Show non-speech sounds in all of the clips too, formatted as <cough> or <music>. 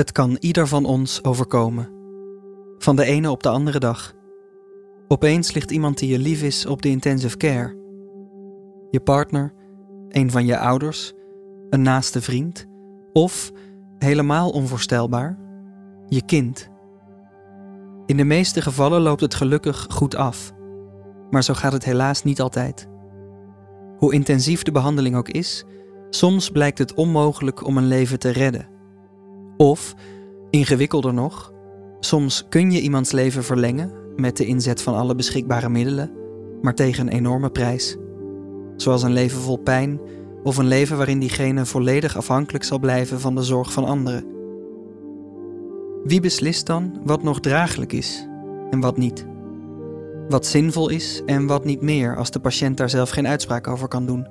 Het kan ieder van ons overkomen. Van de ene op de andere dag. Opeens ligt iemand die je lief is op de intensive care. Je partner, een van je ouders, een naaste vriend of, helemaal onvoorstelbaar, je kind. In de meeste gevallen loopt het gelukkig goed af, maar zo gaat het helaas niet altijd. Hoe intensief de behandeling ook is, soms blijkt het onmogelijk om een leven te redden. Of, ingewikkelder nog, soms kun je iemands leven verlengen met de inzet van alle beschikbare middelen, maar tegen een enorme prijs. Zoals een leven vol pijn of een leven waarin diegene volledig afhankelijk zal blijven van de zorg van anderen. Wie beslist dan wat nog draaglijk is en wat niet? Wat zinvol is en wat niet meer als de patiënt daar zelf geen uitspraak over kan doen,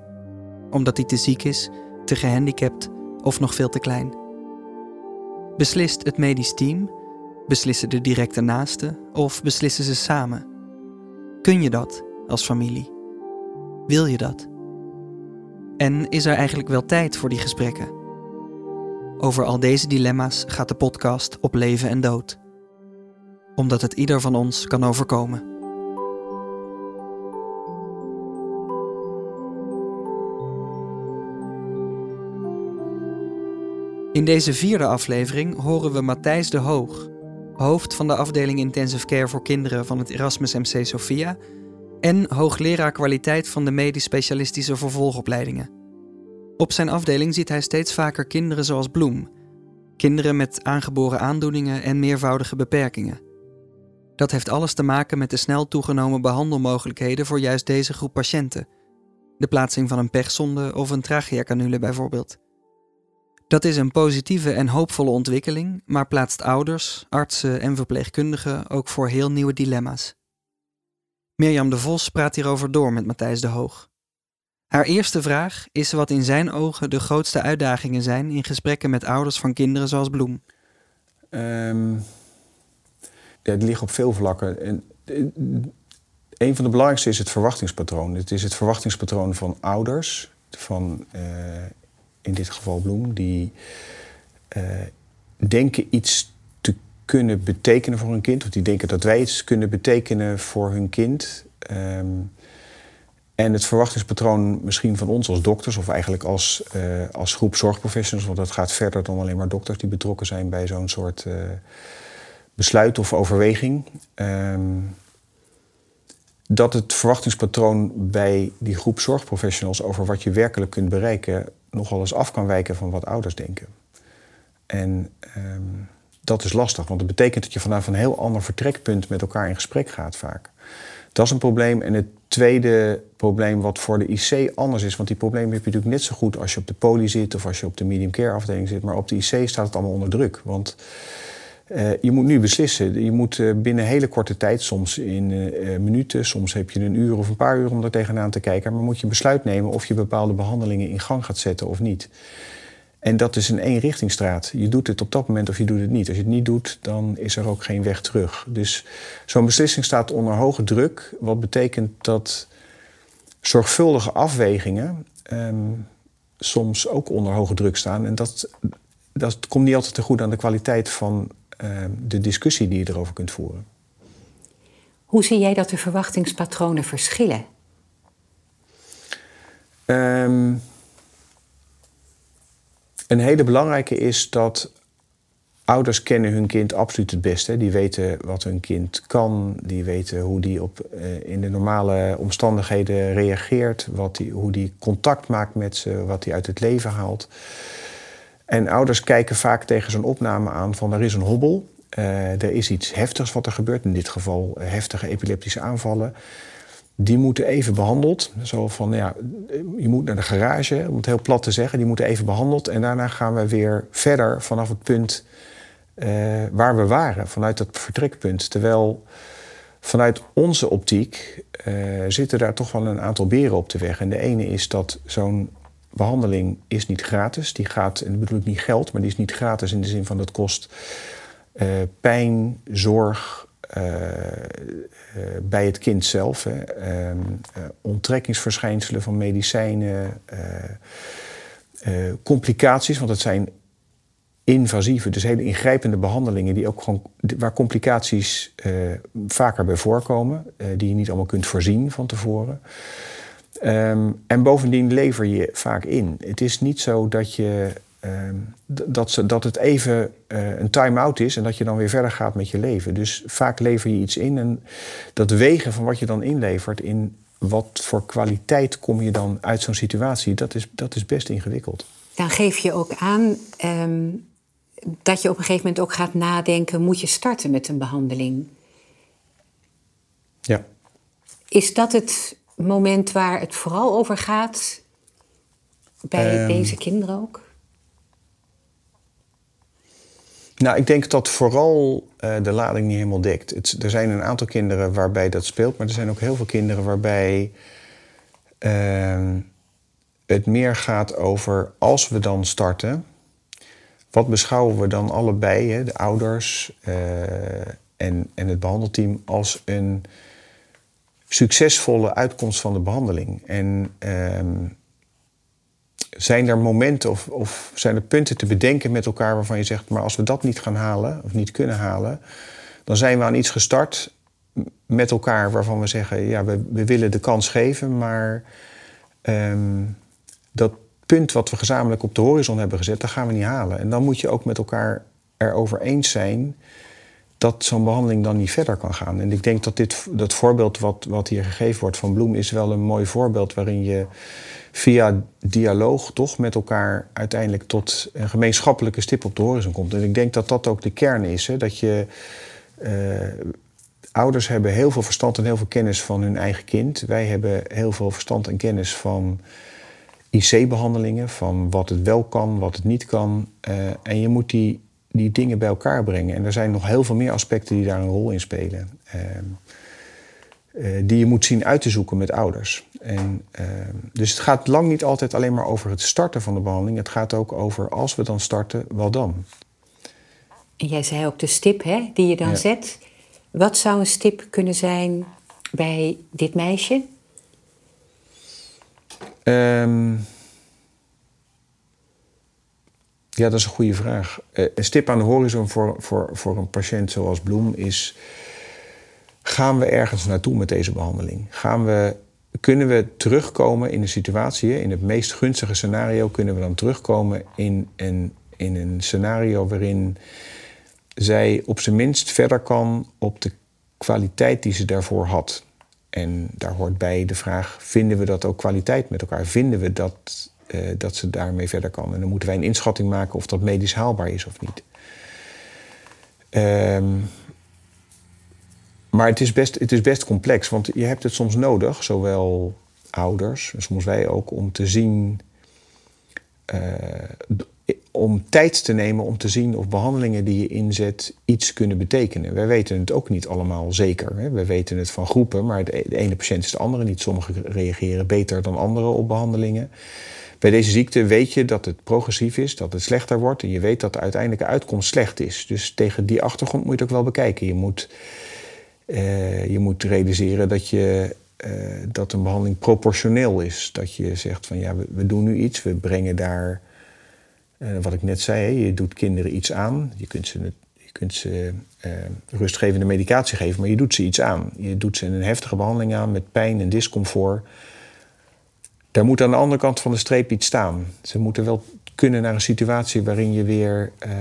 omdat hij te ziek is, te gehandicapt of nog veel te klein. Beslist het medisch team, beslissen de directe naasten of beslissen ze samen? Kun je dat als familie? Wil je dat? En is er eigenlijk wel tijd voor die gesprekken? Over al deze dilemma's gaat de podcast op leven en dood. Omdat het ieder van ons kan overkomen. In deze vierde aflevering horen we Matthijs de Hoog, hoofd van de afdeling Intensive Care voor Kinderen van het Erasmus MC Sophia en hoogleraar kwaliteit van de medisch specialistische vervolgopleidingen. Op zijn afdeling ziet hij steeds vaker kinderen zoals Bloem, kinderen met aangeboren aandoeningen en meervoudige beperkingen. Dat heeft alles te maken met de snel toegenomen behandelmogelijkheden voor juist deze groep patiënten. De plaatsing van een pechzonde of een tracheacanule bijvoorbeeld. Dat is een positieve en hoopvolle ontwikkeling, maar plaatst ouders, artsen en verpleegkundigen ook voor heel nieuwe dilemma's. Mirjam de Vos praat hierover door met Matthijs de Hoog. Haar eerste vraag is wat in zijn ogen de grootste uitdagingen zijn in gesprekken met ouders van kinderen zoals Bloem. Ja, het ligt op veel vlakken. En, eh, een van de belangrijkste is het verwachtingspatroon. Het is het verwachtingspatroon van ouders, van uh, in dit geval Bloem, die uh, denken iets te kunnen betekenen voor hun kind, of die denken dat wij iets kunnen betekenen voor hun kind. Um, en het verwachtingspatroon misschien van ons als dokters, of eigenlijk als, uh, als groep zorgprofessionals, want dat gaat verder dan alleen maar dokters die betrokken zijn bij zo'n soort uh, besluit of overweging. Um, dat het verwachtingspatroon bij die groep zorgprofessionals over wat je werkelijk kunt bereiken, nogal eens af kan wijken van wat ouders denken. En um, dat is lastig, want dat betekent dat je vanaf een heel ander vertrekpunt met elkaar in gesprek gaat vaak. Dat is een probleem. En het tweede probleem wat voor de IC anders is, want die problemen heb je natuurlijk net zo goed als je op de poli zit of als je op de medium care afdeling zit, maar op de IC staat het allemaal onder druk. Want uh, je moet nu beslissen. Je moet uh, binnen hele korte tijd, soms in uh, minuten, soms heb je een uur of een paar uur om er tegenaan te kijken, maar moet je besluit nemen of je bepaalde behandelingen in gang gaat zetten of niet. En dat is een eenrichtingstraat. Je doet het op dat moment of je doet het niet. Als je het niet doet, dan is er ook geen weg terug. Dus zo'n beslissing staat onder hoge druk. Wat betekent dat zorgvuldige afwegingen um, soms ook onder hoge druk staan. En dat, dat komt niet altijd te goed aan de kwaliteit van de discussie die je erover kunt voeren. Hoe zie jij dat de verwachtingspatronen verschillen? Um, een hele belangrijke is dat ouders kennen hun kind absoluut het beste. Die weten wat hun kind kan, die weten hoe die op, uh, in de normale omstandigheden reageert, wat die, hoe die contact maakt met ze, wat hij uit het leven haalt. En ouders kijken vaak tegen zo'n opname aan van er is een hobbel, uh, er is iets heftigs wat er gebeurt, in dit geval heftige epileptische aanvallen die moeten even behandeld. Zo van, ja, je moet naar de garage, om het heel plat te zeggen. Die moeten even behandeld. En daarna gaan we weer verder vanaf het punt waar we waren. Vanuit dat vertrekpunt. Terwijl vanuit onze optiek zitten daar toch wel een aantal beren op de weg. En de ene is dat zo'n behandeling is niet gratis. Die gaat, en dat bedoel ik niet geld, maar die is niet gratis in de zin van dat kost uh, pijn, zorg, eh, eh, bij het kind zelf. Hè. Ehm, eh, onttrekkingsverschijnselen van medicijnen, complicaties, want het zijn invasieve, dus hele ingrijpende behandelingen, die ook gewoon, waar complicaties vaker bij voorkomen, die je niet allemaal kunt voorzien van tevoren. Um, en bovendien lever je vaak in. Het is niet zo dat, je, um, dat, ze, dat het even uh, een time-out is en dat je dan weer verder gaat met je leven. Dus vaak lever je iets in en dat wegen van wat je dan inlevert in wat voor kwaliteit kom je dan uit zo'n situatie, dat is, dat is best ingewikkeld. Dan geef je ook aan um, dat je op een gegeven moment ook gaat nadenken: moet je starten met een behandeling? Ja. Is dat het moment waar het vooral over gaat bij um, deze kinderen ook? Nou, ik denk dat vooral uh, de lading niet helemaal dekt. Het, er zijn een aantal kinderen waarbij dat speelt, maar er zijn ook heel veel kinderen waarbij uh, het meer gaat over als we dan starten, wat beschouwen we dan allebei, hè, de ouders uh, en, en het behandelteam, als een succesvolle uitkomst van de behandeling? En ehm, zijn er momenten of, of zijn er punten te bedenken met elkaar waarvan je zegt, maar als we dat niet gaan halen of niet kunnen halen, dan zijn we aan iets gestart met elkaar waarvan we zeggen, ja, we, we willen de kans geven, maar um, dat punt wat we gezamenlijk op de horizon hebben gezet, dat gaan we niet halen. En dan moet je ook met elkaar erover eens zijn dat zo'n behandeling dan niet verder kan gaan. En ik denk dat dit, dat voorbeeld wat, wat hier gegeven wordt van Bloem is wel een mooi voorbeeld waarin je via dialoog toch met elkaar uiteindelijk tot een gemeenschappelijke stip op de horizon komt. En ik denk dat dat ook de kern is. Hè? Dat je. Uh, ouders hebben heel veel verstand en heel veel kennis van hun eigen kind. Wij hebben heel veel verstand en kennis van IC-behandelingen, van wat het wel kan, wat het niet kan. Uh, en je moet die, die dingen bij elkaar brengen. En er zijn nog heel veel meer aspecten die daar een rol in spelen. Uh, uh, die je moet zien uit te zoeken met ouders. En, dus het gaat lang niet altijd alleen maar over het starten van de behandeling. Het gaat ook over als we dan starten, wat dan? En jij zei ook de stip hè, die je dan ja. zet. Wat zou een stip kunnen zijn bij dit meisje? Um, ja, dat is een goede vraag. Uh, een stip aan de horizon voor, voor, voor een patiënt zoals Bloem is... gaan we ergens naartoe met deze behandeling? Gaan we, kunnen we terugkomen in een situatie... in het meest gunstige scenario kunnen we dan terugkomen in een, in een scenario... waarin zij op zijn minst verder kan op de kwaliteit die ze daarvoor had... En daar hoort bij de vraag: vinden we dat ook kwaliteit met elkaar? Vinden we dat, uh, dat ze daarmee verder kan? En dan moeten wij een inschatting maken of dat medisch haalbaar is of niet. Um, maar het is, best, het is best complex, want je hebt het soms nodig, zowel ouders, soms wij ook, om te zien. Uh, om tijd te nemen om te zien of behandelingen die je inzet iets kunnen betekenen. Wij weten het ook niet allemaal zeker. Hè. We weten het van groepen, maar de ene patiënt is de andere niet. Sommigen reageren beter dan anderen op behandelingen. Bij deze ziekte weet je dat het progressief is, dat het slechter wordt en je weet dat de uiteindelijke uitkomst slecht is. Dus tegen die achtergrond moet je het ook wel bekijken. Je moet, uh, je moet realiseren dat je uh, dat een behandeling proportioneel is. Dat je zegt van ja, we, doen nu iets, we brengen daar uh, wat ik net zei, je doet kinderen iets aan. Je kunt ze, je kunt ze rustgevende medicatie geven, maar je doet ze iets aan. Je doet ze een heftige behandeling aan met pijn en discomfort. Daar moet aan de andere kant van de streep iets staan. Ze moeten wel kunnen naar een situatie waarin je weer, uh,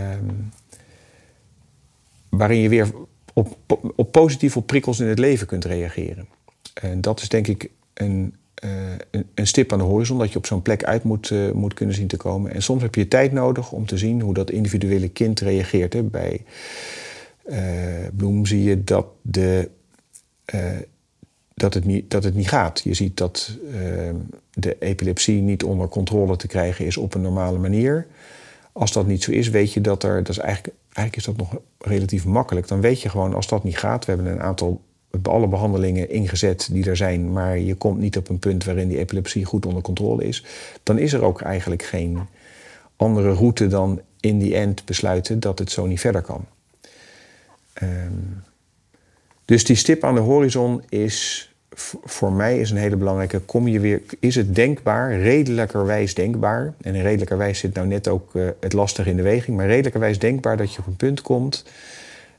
waarin je weer op, op positief op prikkels in het leven kunt reageren. En dat is denk ik een, uh, een, een, stip aan de horizon, dat je op zo'n plek uit moet, uh, moet kunnen zien te komen. En soms heb je tijd nodig om te zien hoe dat individuele kind reageert. Hè. Bij uh, Bloem zie je dat, de, dat, het niet, dat het niet gaat. Je ziet dat de epilepsie niet onder controle te krijgen is op een normale manier. Als dat niet zo is, weet je dat er. Dat is eigenlijk, eigenlijk is dat nog relatief makkelijk. Dan weet je gewoon, als dat niet gaat. We hebben een aantal alle behandelingen ingezet die er zijn, maar je komt niet op een punt waarin die epilepsie goed onder controle is, dan is er ook eigenlijk geen andere route dan in die end besluiten dat het zo niet verder kan. Um, dus die stip aan de horizon is voor mij is een hele belangrijke. Kom je weer, is het denkbaar, redelijkerwijs denkbaar? En redelijkerwijs zit nou net ook uh, het lastig in de weging. Maar redelijkerwijs denkbaar dat je op een punt komt.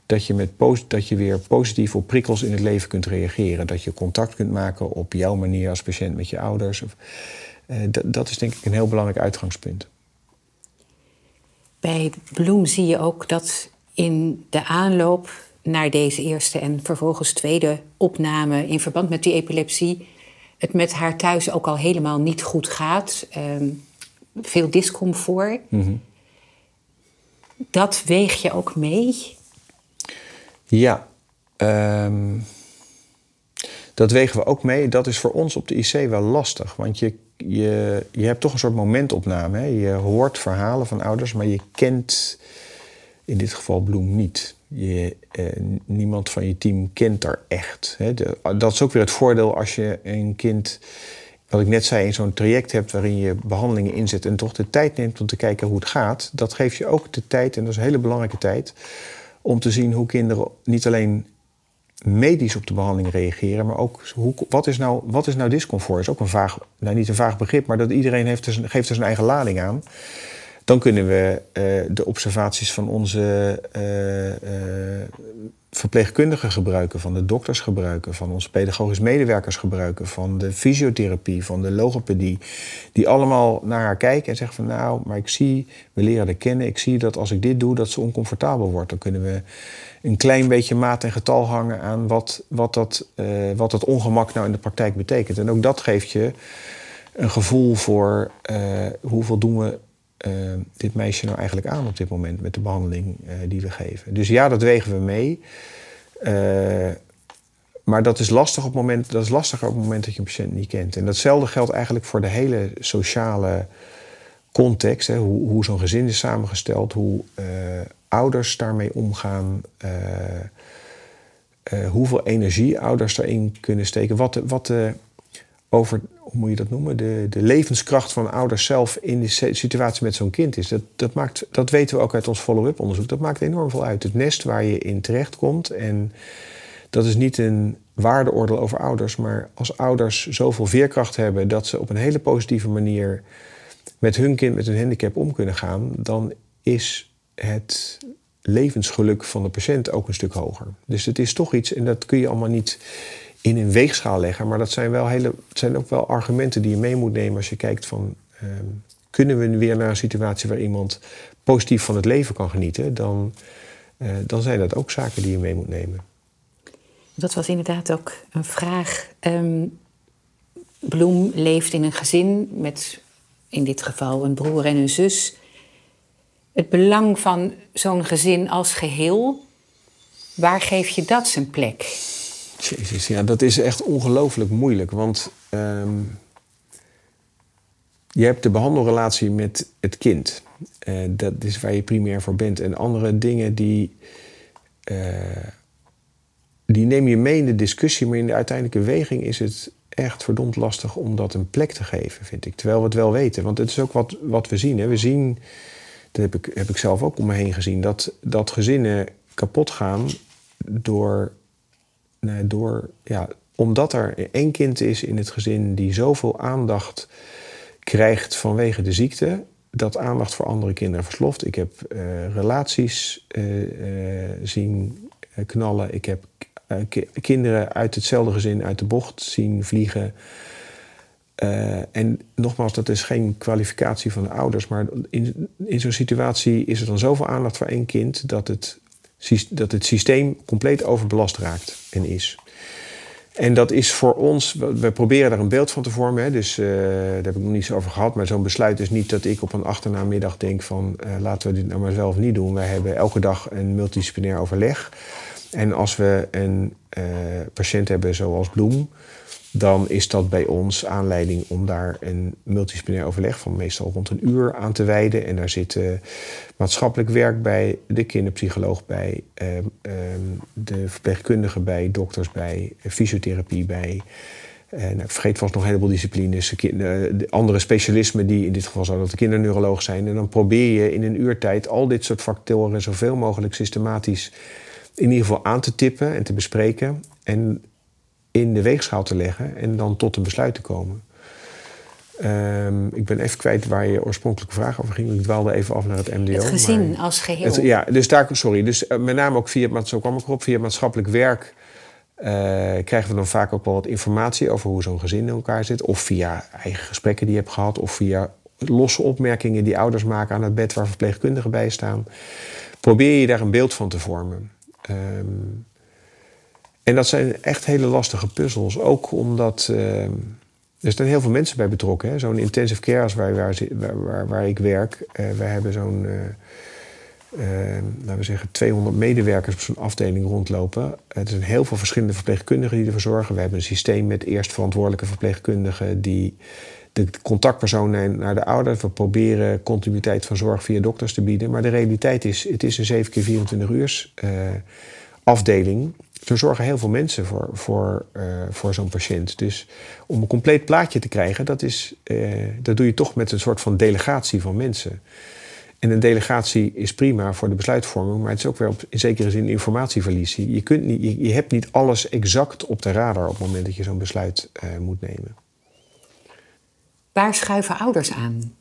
Dat je, met dat je weer positief op prikkels in het leven kunt reageren. Dat je contact kunt maken op jouw manier als patiënt met je ouders. Of, uh, dat is denk ik een heel belangrijk uitgangspunt. Bij Bloem zie je ook dat in de aanloop naar deze eerste en vervolgens tweede opname in verband met die epilepsie het met haar thuis ook al helemaal niet goed gaat. Um, veel discomfort. Mm Dat weeg je ook mee? Ja, um, dat wegen we ook mee. Dat is voor ons op de IC wel lastig. Want je, je, je hebt toch een soort momentopname. Hè? Je hoort verhalen van ouders, maar je kent in dit geval Bloem niet. Je, eh, niemand van je team kent haar echt. Hè. dat is ook weer het voordeel als je een kind, wat ik net zei, in zo'n traject hebt waarin je behandelingen inzet en toch de tijd neemt om te kijken hoe het gaat. Dat geeft je ook de tijd, en dat is een hele belangrijke tijd, om te zien hoe kinderen niet alleen medisch op de behandeling reageren, maar ook hoe, wat, is nou, wat is nou discomfort? Dat is ook een vaag, nou niet een vaag begrip, maar dat iedereen heeft er, geeft er zijn eigen lading aan. Dan kunnen we uh, de observaties van onze uh, uh, verpleegkundigen gebruiken, van de dokters gebruiken, van onze pedagogisch medewerkers gebruiken, van de fysiotherapie, van de logopedie. Die allemaal naar haar kijken en zeggen van nou, maar ik zie, we leren haar kennen, ik zie dat als ik dit doe, dat ze oncomfortabel wordt. Dan kunnen we een klein beetje maat en getal hangen aan wat, wat, dat, wat dat ongemak nou in de praktijk betekent. En ook dat geeft je een gevoel voor hoeveel doen we uh, dit meisje nou eigenlijk aan op dit moment met de behandeling uh, die we geven. Dus ja, dat wegen we mee. Uh, maar dat is, lastig op moment, dat is lastiger op het moment dat je een patiënt niet kent. En datzelfde geldt eigenlijk voor de hele sociale context. Hè, hoe, hoe zo'n gezin is samengesteld, hoe ouders daarmee omgaan. hoeveel energie ouders daarin kunnen steken. Wat wat over, hoe moet je dat noemen, de, de levenskracht van ouders zelf in de situatie met zo'n kind is. Dat, dat, maakt, dat weten we ook uit ons follow-up onderzoek. Dat maakt enorm veel uit. Het nest waar je in terechtkomt. En dat is niet een waardeoordeel over ouders, maar als ouders zoveel veerkracht hebben dat ze op een hele positieve manier met hun kind met een handicap om kunnen gaan, dan is het levensgeluk van de patiënt ook een stuk hoger. Dus het is toch iets, en dat kun je allemaal niet in een weegschaal leggen. Maar dat zijn, wel hele, het zijn ook wel argumenten die je mee moet nemen als je kijkt van... Ehm, kunnen we weer naar een situatie waar iemand positief van het leven kan genieten... dan, uh, dan zijn dat ook zaken die je mee moet nemen. Dat was inderdaad ook een vraag. Um, Bloem leeft in een gezin met in dit geval een broer en een zus. Het belang van zo'n gezin als geheel, waar geef je dat zijn plek? Jezus, ja, dat is echt ongelooflijk moeilijk. Want um, je hebt de behandelrelatie met het kind. Uh, dat is waar je primair voor bent. En andere dingen die, uh, die neem je mee in de discussie. Maar in de uiteindelijke weging is het echt verdomd lastig om dat een plek te geven, vind ik. Terwijl we het wel weten. Want het is ook wat, wat we zien. Hè. We zien, dat heb ik, heb ik zelf ook om me heen gezien... dat, dat gezinnen kapot gaan door door, ja, omdat er één kind is in het gezin die zoveel aandacht krijgt vanwege de ziekte, dat aandacht voor andere kinderen versloft. Ik heb uh, relaties uh, uh, zien knallen. Ik heb kinderen uit hetzelfde gezin uit de bocht zien vliegen. en nogmaals, dat is geen kwalificatie van de ouders, maar in, in zo'n situatie is er dan zoveel aandacht voor één kind dat het dat het systeem compleet overbelast raakt en is. En dat is voor ons, we proberen daar een beeld van te vormen. Hè, dus uh, daar heb ik nog niet zo over gehad. Maar zo'n besluit is niet dat ik op een achternaamiddag denk van uh, laten we dit nou maar zelf niet doen. Wij hebben elke dag een multidisciplinair overleg. En als we een uh, patiënt hebben zoals Bloem, dan is dat bij ons aanleiding om daar een multidisciplinair overleg van meestal rond een uur aan te wijden. En daar zit uh, maatschappelijk werk bij, de kinderpsycholoog bij, uh, uh, de verpleegkundige bij, dokters bij, fysiotherapie bij. Uh, nou, ik vergeet vast nog een heleboel disciplines, de andere specialismen die in dit geval zouden de kinderneuroloog zijn. En dan probeer je in een uurtijd al dit soort factoren zoveel mogelijk systematisch in ieder geval aan te tippen en te bespreken. En in de weegschaal te leggen en dan tot een besluit te komen. Ehm, ik ben even kwijt waar je oorspronkelijke vraag over ging. Ik dwaalde even af naar het MDO. Het gezin als geheel. ja, dus daar, sorry. Dus uh, met name ook via, zo kwam ik erop, via maatschappelijk werk uh, krijgen we dan vaak ook wel wat informatie over hoe zo'n gezin in elkaar zit. Of via eigen gesprekken die je hebt gehad, of via losse opmerkingen die ouders maken aan het bed waar verpleegkundigen bij staan. Probeer je daar een beeld van te vormen. Um, en dat zijn echt hele lastige puzzels. Ook omdat. Uh, er zijn heel veel mensen bij betrokken. Zo'n intensive care waar, waar, waar, ik werk. Uh, wij hebben zo'n. Uh, laten we zeggen, 200 medewerkers op zo'n afdeling rondlopen. Er zijn heel veel verschillende verpleegkundigen die ervoor zorgen. We hebben een systeem met eerst verantwoordelijke verpleegkundigen die de contactpersoon naar de ouders. We proberen continuïteit van zorg via dokters te bieden. Maar de realiteit is, het is een 7 keer 24 uur afdeling. Er zorgen heel veel mensen voor, voor, uh, voor zo'n patiënt. Dus om een compleet plaatje te krijgen, dat, is, uh, dat doe je toch met een soort van delegatie van mensen. En een delegatie is prima voor de besluitvorming, maar het is ook weer op, in zekere zin informatieverlies. Je, kunt niet, je, je, hebt niet alles exact op de radar op het moment dat je zo'n besluit uh, moet nemen. Waar schuiven ouders aan?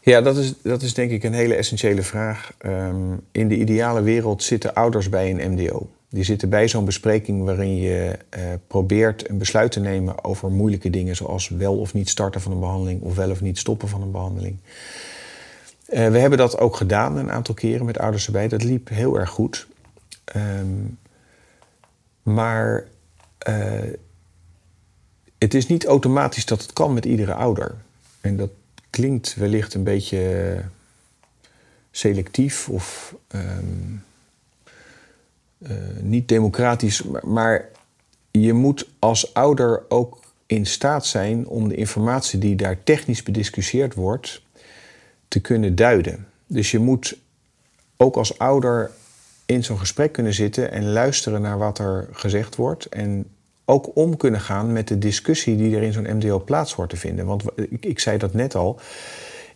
Ja, dat is, dat is denk ik een hele essentiële vraag. Um, in de ideale wereld zitten ouders bij een MDO. Die zitten bij zo'n bespreking waarin je uh, probeert een besluit te nemen over moeilijke dingen, zoals wel of niet starten van een behandeling of wel of niet stoppen van een behandeling. Uh, we hebben dat ook gedaan een aantal keren met ouders erbij. Dat liep heel erg goed. Um, maar uh, het is niet automatisch dat het kan met iedere ouder. En dat klinkt wellicht een beetje selectief of um, uh, niet democratisch. Maar je moet als ouder ook in staat zijn om de informatie die daar technisch bediscussieerd wordt te kunnen duiden. Dus je moet ook als ouder in zo'n gesprek kunnen zitten en luisteren naar wat er gezegd wordt. En ook om kunnen gaan met de discussie die er in zo'n MDO plaats hoort te vinden. Want ik, ik zei dat net al.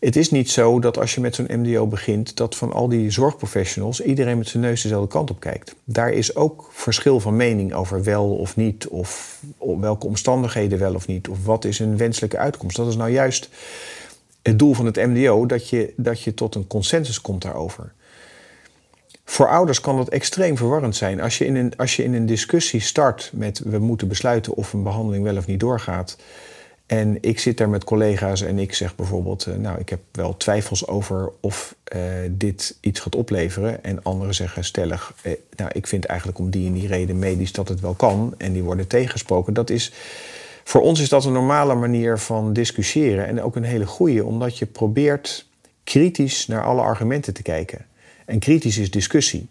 Het is niet zo dat als je met zo'n MDO begint, dat van al die zorgprofessionals iedereen met zijn neus dezelfde kant op kijkt. Daar is ook verschil van mening over wel of niet, of welke omstandigheden wel of niet, of wat is een wenselijke uitkomst. Dat is nou juist het doel van het MDO, dat je, dat je tot een consensus komt daarover. Voor ouders kan dat extreem verwarrend zijn. Als je in een, als je in een discussie start met we moeten besluiten of een behandeling wel of niet doorgaat en ik zit daar met collega's en ik zeg bijvoorbeeld, uh, nou, ik heb wel twijfels over of uh, dit iets gaat opleveren. En anderen zeggen stellig, uh, nou, ik vind eigenlijk om die en die reden medisch dat het wel kan. En die worden tegengesproken. Dat is, voor ons is dat een normale manier van discussiëren. En ook een hele goede, omdat je probeert kritisch naar alle argumenten te kijken. En kritisch is discussie.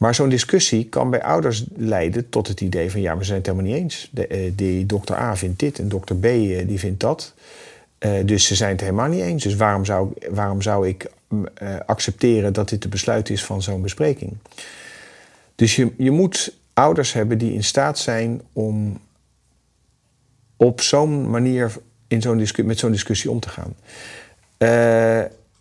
Maar zo'n discussie kan bij ouders leiden tot het idee van ja, we zijn het helemaal niet eens. De, uh, die dokter A vindt dit en dokter B uh, die vindt dat. Uh, dus ze zijn het helemaal niet eens. Dus waarom zou, waarom zou ik accepteren dat dit de besluit is van zo'n bespreking? Dus je, je moet ouders hebben die in staat zijn om op zo'n manier in zo'n met zo'n discussie om te gaan.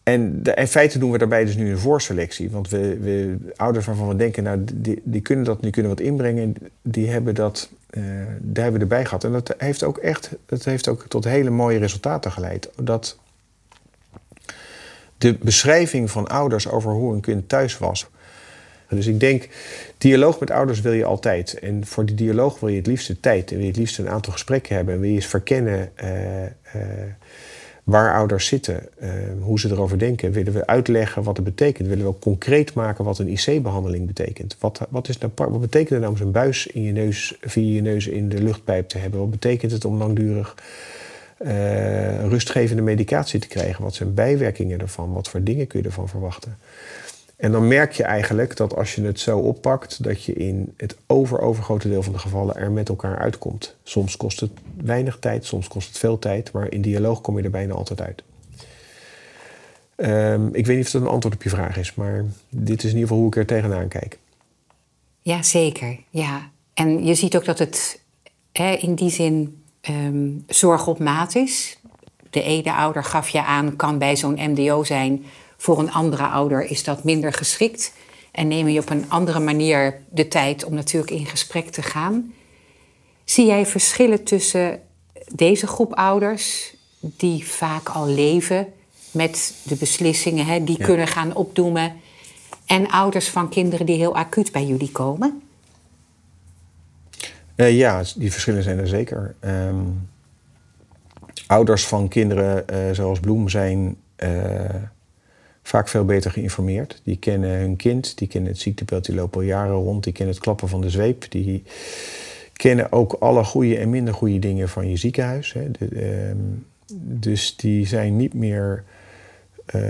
En in feite doen we daarbij dus nu een voorselectie. Want we, we, ouders waarvan we denken, nou, die, die kunnen dat, die kunnen wat inbrengen, die hebben dat, uh, daar hebben we erbij gehad. En dat heeft ook echt, dat heeft ook tot hele mooie resultaten geleid. Dat de beschrijving van ouders over hoe een kind thuis was. Dus ik denk, dialoog met ouders wil je altijd. En voor die dialoog wil je het liefste tijd. En wil je het liefst een aantal gesprekken hebben. En wil je eens verkennen. Uh, uh, waar ouders zitten, uh, hoe ze erover denken. Willen we uitleggen wat het betekent? Willen we concreet maken wat een IC-behandeling betekent? Wat, wat, is nou, wat betekent het nou om zo'n buis in je neus, via je neus in de luchtpijp te hebben? Wat betekent het om langdurig uh, rustgevende medicatie te krijgen? Wat zijn bijwerkingen ervan? Wat voor dingen kun je ervan verwachten? En dan merk je eigenlijk dat als je het zo oppakt, dat je in het over-overgrote deel van de gevallen er met elkaar uitkomt. Soms kost het weinig tijd, soms kost het veel tijd, maar in dialoog kom je er bijna altijd uit. Um, ik weet niet of dat een antwoord op je vraag is, maar dit is in ieder geval hoe ik er tegenaan kijk. Ja, zeker. Ja. En je ziet ook dat het hè, in die zin um, zorg op maat is. De ene ouder gaf je aan, kan bij zo'n MDO zijn voor een andere ouder is dat minder geschikt. En neem je op een andere manier de tijd om natuurlijk in gesprek te gaan. Zie jij verschillen tussen deze groep ouders, die vaak al leven met de beslissingen, hè, die kunnen gaan opdoemen, en ouders van kinderen die heel acuut bij jullie komen? Uh, ja, die verschillen zijn er zeker. Ehm, ouders van kinderen uh, zoals Bloem zijn uh, vaak veel beter geïnformeerd. Die kennen hun kind, die kennen het ziektebeeld, die lopen al jaren rond, die kennen het klappen van de zweep. Die kennen ook alle goede en minder goede dingen van je ziekenhuis. Hè. Uh, dus die zijn niet meer. Uh,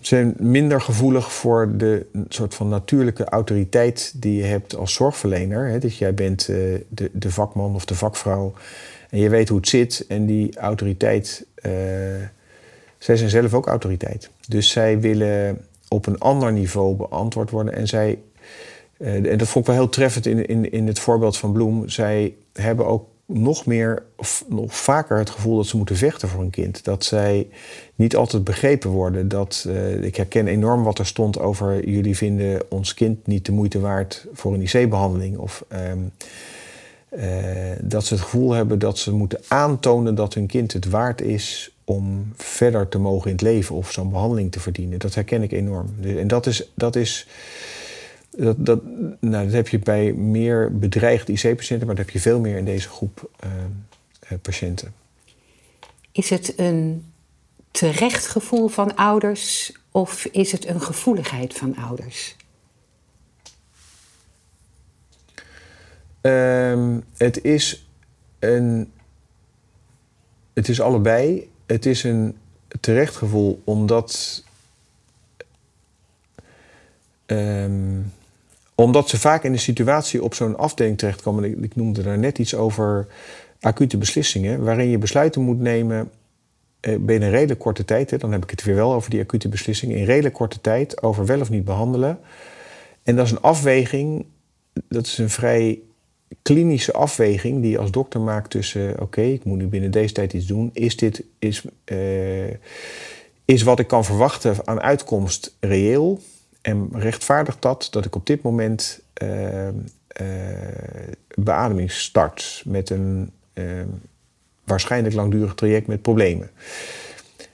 zijn minder gevoelig voor de soort van natuurlijke autoriteit die je hebt als zorgverlener. Hè. Dus jij bent uh, de, de vakman of de vakvrouw en je weet hoe het zit. En die autoriteit, uh, zij zijn zelf ook autoriteit. Dus zij willen op een ander niveau beantwoord worden. En zij, uh, en dat vond ik wel heel treffend in, in, in het voorbeeld van Bloem. Zij hebben ook nog meer of nog vaker het gevoel dat ze moeten vechten voor een kind. Dat zij niet altijd begrepen worden. Dat, uh, ik herken enorm wat er stond over jullie vinden ons kind niet de moeite waard voor een IC-behandeling. Of um, uh, dat ze het gevoel hebben dat ze moeten aantonen dat hun kind het waard is om verder te mogen in het leven of zo'n behandeling te verdienen. Dat herken ik enorm. En dat is. Dat is dat, dat, nou, dat heb je bij meer bedreigde IC-patiënten, maar dat heb je veel meer in deze groep uh, uh, patiënten. Is het een terecht gevoel van ouders of is het een gevoeligheid van ouders? Um, het is een. Het is allebei. Het is een terecht gevoel omdat. Um, omdat ze vaak in de situatie op zo'n afdeling terechtkomen. Ik, ik noemde daar net iets over acute beslissingen, waarin je besluiten moet nemen eh, binnen een redelijk korte tijd. Hè, dan heb ik het weer wel over die acute beslissingen. In redelijk korte tijd over wel of niet behandelen. En dat is een afweging, dat is een vrij klinische afweging die je als dokter maakt tussen: oké, ik moet nu binnen deze tijd iets doen. Is dit is, uh, is wat ik kan verwachten aan uitkomst reëel? En rechtvaardigt dat dat ik op dit moment uh, beademing start met een waarschijnlijk langdurig traject met problemen?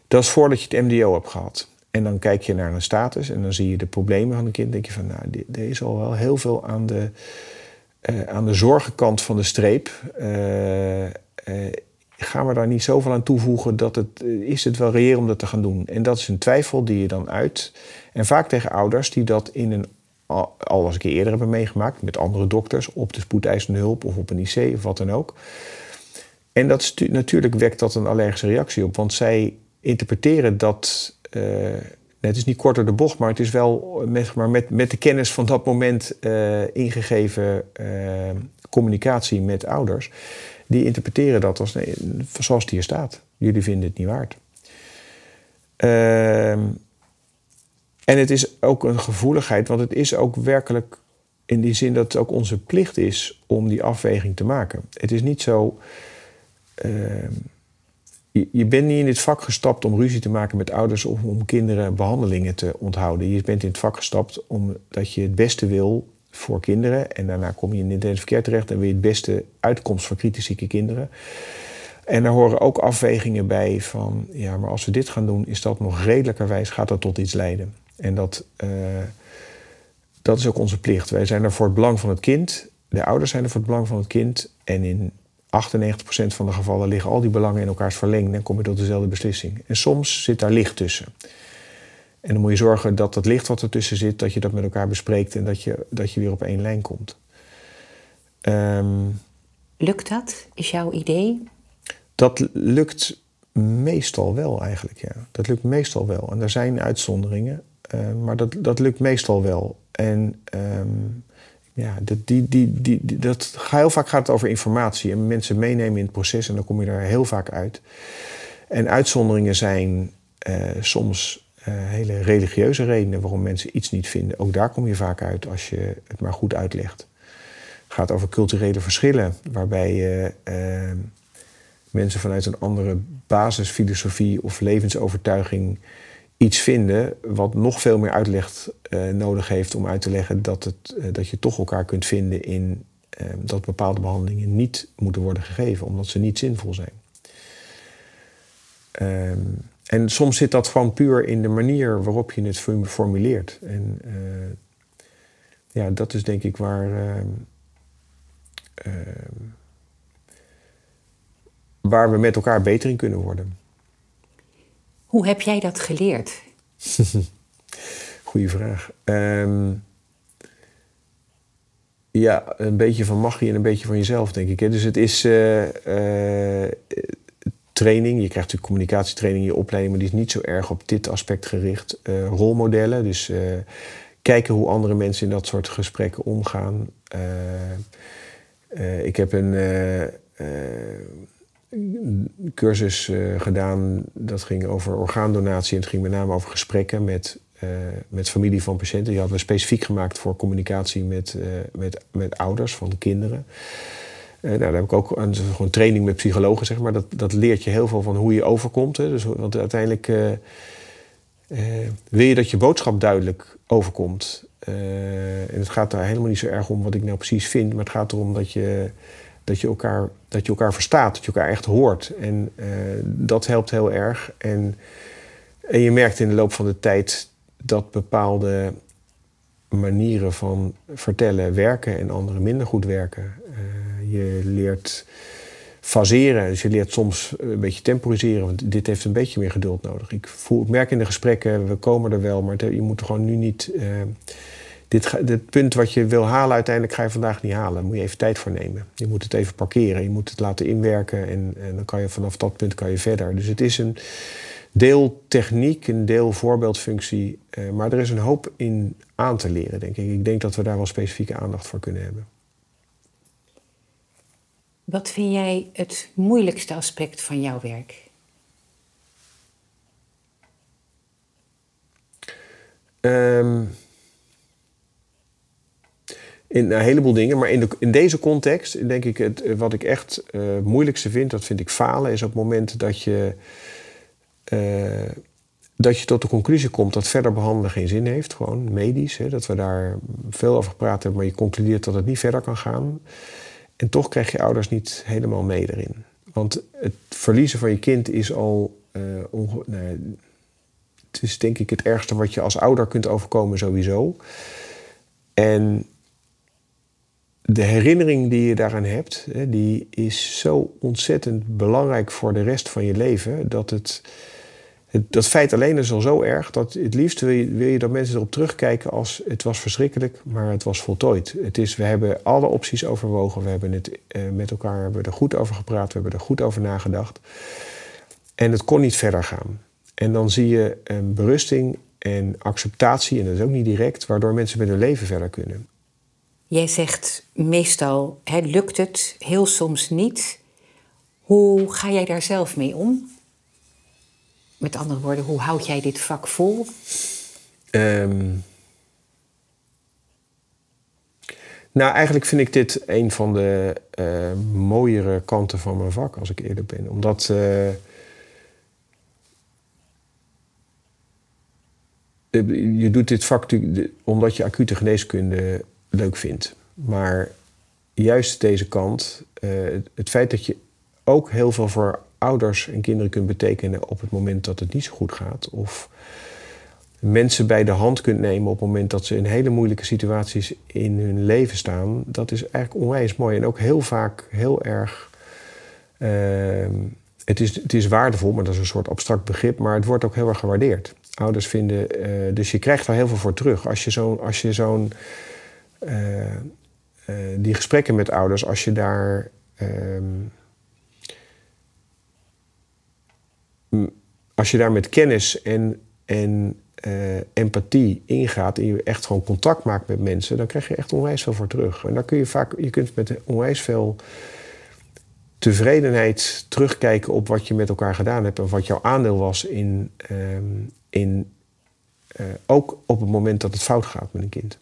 Dat is voordat je het MDO hebt gehad. En dan kijk je naar een status en dan zie je de problemen van een kind. denk je van, nou, er is al wel heel veel aan de, aan de zorgenkant van de streep gaan we daar niet zoveel aan toevoegen dat het, is het wel reëel om dat te gaan doen? En dat is een twijfel die je dan uit. En vaak tegen ouders die dat in een, al een keer eerder hebben meegemaakt, met andere dokters, op de spoedeisende hulp of op een IC of wat dan ook. En dat natuurlijk wekt dat een allergische reactie op, want zij interpreteren dat. Het is niet kort door de bocht, maar het is wel met, maar met, met de kennis van dat moment uh, ingegeven uh, communicatie met ouders die interpreteren dat als zoals het hier staat. Jullie vinden het niet waard. Uh, en het is ook een gevoeligheid, want het is ook werkelijk in die zin dat het ook onze plicht is om die afweging te maken. Het is niet zo. Je, bent niet in dit vak gestapt om ruzie te maken met ouders of om kinderen behandelingen te onthouden. Je bent in het vak gestapt omdat je het beste wil voor kinderen. En daarna kom je in intensive care terecht en wil je het beste uitkomst voor kritisch zieke kinderen. En daar horen ook afwegingen bij van, ja, maar als we dit gaan doen, is dat nog redelijkerwijs, gaat dat tot iets leiden. En dat, uh, dat is ook onze plicht. Wij zijn er voor het belang van het kind. De ouders zijn er voor het belang van het kind. En in 98% van de gevallen liggen al die belangen in elkaars verlenging. Dan kom je tot dezelfde beslissing. En soms zit daar licht tussen. En dan moet je zorgen dat dat licht wat ertussen zit, dat je dat met elkaar bespreekt en dat je, dat je weer op één lijn komt. Um, lukt dat? Is jouw idee? Dat lukt meestal wel eigenlijk, ja. Dat lukt meestal wel. En er zijn uitzonderingen, uh, maar dat, dat lukt meestal wel. En um, ja, dat, die, die, die, die, heel vaak gaat het over informatie en mensen meenemen in het proces en dan kom je daar heel vaak uit. En uitzonderingen zijn uh, soms uh, hele religieuze redenen waarom mensen iets niet vinden. Ook daar kom je vaak uit als je het maar goed uitlegt. Het gaat over culturele verschillen, waarbij je uh, mensen vanuit een andere basisfilosofie of levensovertuiging iets vinden wat nog veel meer uitleg uh, nodig heeft om uit te leggen dat, het, dat je toch elkaar kunt vinden in ehm, dat bepaalde behandelingen niet moeten worden gegeven, omdat ze niet zinvol zijn. Ehm, en soms zit dat gewoon puur in de manier waarop je het formuleert. En ja, dat is denk ik waar, uh, waar we met elkaar beter in kunnen worden. Hoe heb jij dat geleerd? <laughs> Goeie vraag. Um, ja, een beetje van magie en een beetje van jezelf, denk ik. Hè. Dus het is uh, uh, training. Je krijgt natuurlijk communicatietraining in je opleiding, maar die is niet zo erg op dit aspect gericht. Uh, rolmodellen, dus kijken hoe andere mensen in dat soort gesprekken omgaan. ik heb een cursus gedaan dat ging over orgaandonatie en het ging met name over gesprekken met uh, met familie van patiënten. Die hadden we specifiek gemaakt voor communicatie met, uh, met, met ouders van de kinderen. Nou, daar heb ik ook een, gewoon training met psychologen, zeg maar. Dat, dat leert je heel veel van hoe je overkomt. Hè. Dus, want uiteindelijk wil je dat je boodschap duidelijk overkomt. en het gaat daar helemaal niet zo erg om wat ik nou precies vind, maar het gaat erom dat je, dat je, elkaar, dat je elkaar verstaat, dat je elkaar echt hoort. En dat helpt heel erg. En, en je merkt in de loop van de tijd dat bepaalde manieren van vertellen werken en andere minder goed werken. Uh, je leert faseren, dus je leert soms een beetje temporiseren, want dit heeft een beetje meer geduld nodig. Ik, voel, ik merk in de gesprekken, we komen er wel, maar je moet gewoon nu niet. Uh, dit, dit punt wat je wil halen, uiteindelijk ga je vandaag niet halen. Daar moet je even tijd voor nemen. Je moet het even parkeren, je moet het laten inwerken en, en dan kan je vanaf dat punt kan je verder. Dus het is een deel techniek, een deel voorbeeldfunctie. Uh, maar er is een hoop in aan te leren, denk ik. Ik denk dat we daar wel specifieke aandacht voor kunnen hebben. Wat vind jij het moeilijkste aspect van jouw werk? Um, in een heleboel dingen, maar in, de, in deze context denk ik het, wat ik echt uh, moeilijkste vind, dat vind ik falen, is op het moment dat je uh, dat je tot de conclusie komt dat verder behandelen geen zin heeft, gewoon medisch. Hè, dat we daar veel over gepraat hebben, maar je concludeert dat het niet verder kan gaan. En toch krijg je ouders niet helemaal mee erin. Want het verliezen van je kind is al. Uh, het is denk ik het ergste wat je als ouder kunt overkomen, sowieso. En de herinnering die je daaraan hebt, die is zo ontzettend belangrijk voor de rest van je leven dat het dat feit alleen is al zo erg dat het liefst wil je, dat mensen erop terugkijken als het was verschrikkelijk, maar het was voltooid. Het is, we hebben alle opties overwogen, we hebben het uh, met elkaar hebben er goed over gepraat, we hebben er goed over nagedacht. En het kon niet verder gaan. En dan zie je een berusting en acceptatie, en dat is ook niet direct, waardoor mensen met hun leven verder kunnen. Jij zegt meestal hè, lukt het, heel soms niet. Hoe ga jij daar zelf mee om? Met andere woorden, hoe houd jij dit vak vol? Um, nou, eigenlijk vind ik dit een van de uh, mooiere kanten van mijn vak, als ik eerlijk ben. Omdat. Uh, je doet dit vak omdat je acute geneeskunde leuk vindt. Maar juist deze kant, uh, het feit dat je ook heel veel voor ouders en kinderen kunt betekenen op het moment dat het niet zo goed gaat. Of mensen bij de hand kunt nemen op het moment dat ze in hele moeilijke situaties in hun leven staan. Dat is eigenlijk onwijs mooi. En ook heel vaak heel erg. Uh, het, is, het is waardevol, maar dat is een soort abstract begrip. Maar het wordt ook heel erg gewaardeerd. Ouders vinden. Uh, dus je krijgt daar heel veel voor terug. Als je zo'n. Als je zo'n die gesprekken met ouders, als je daar. Ehm, als je daar met kennis en, en uh, empathie ingaat en je echt gewoon contact maakt met mensen, dan krijg je echt onwijs veel voor terug. En dan kun je vaak, je kunt met onwijs veel tevredenheid terugkijken op wat je met elkaar gedaan hebt en wat jouw aandeel was in, um, in ook op het moment dat het fout gaat met een kind.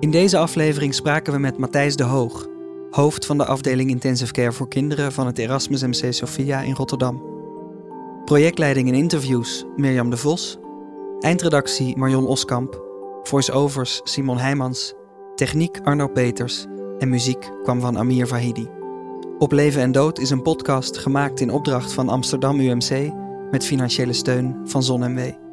In deze aflevering spraken we met Matthijs de Hoog, hoofd van de afdeling Intensive Care voor kinderen van het Erasmus MC Sophia in Rotterdam. Projectleiding en interviews Mirjam de Vos, eindredactie Marion Oskamp, voice-overs Simon Heijmans, techniek Arno Peters en muziek kwam van Amir Vahidi. Op Leven en Dood is een podcast gemaakt in opdracht van Amsterdam UMC met financiële steun van ZonMW.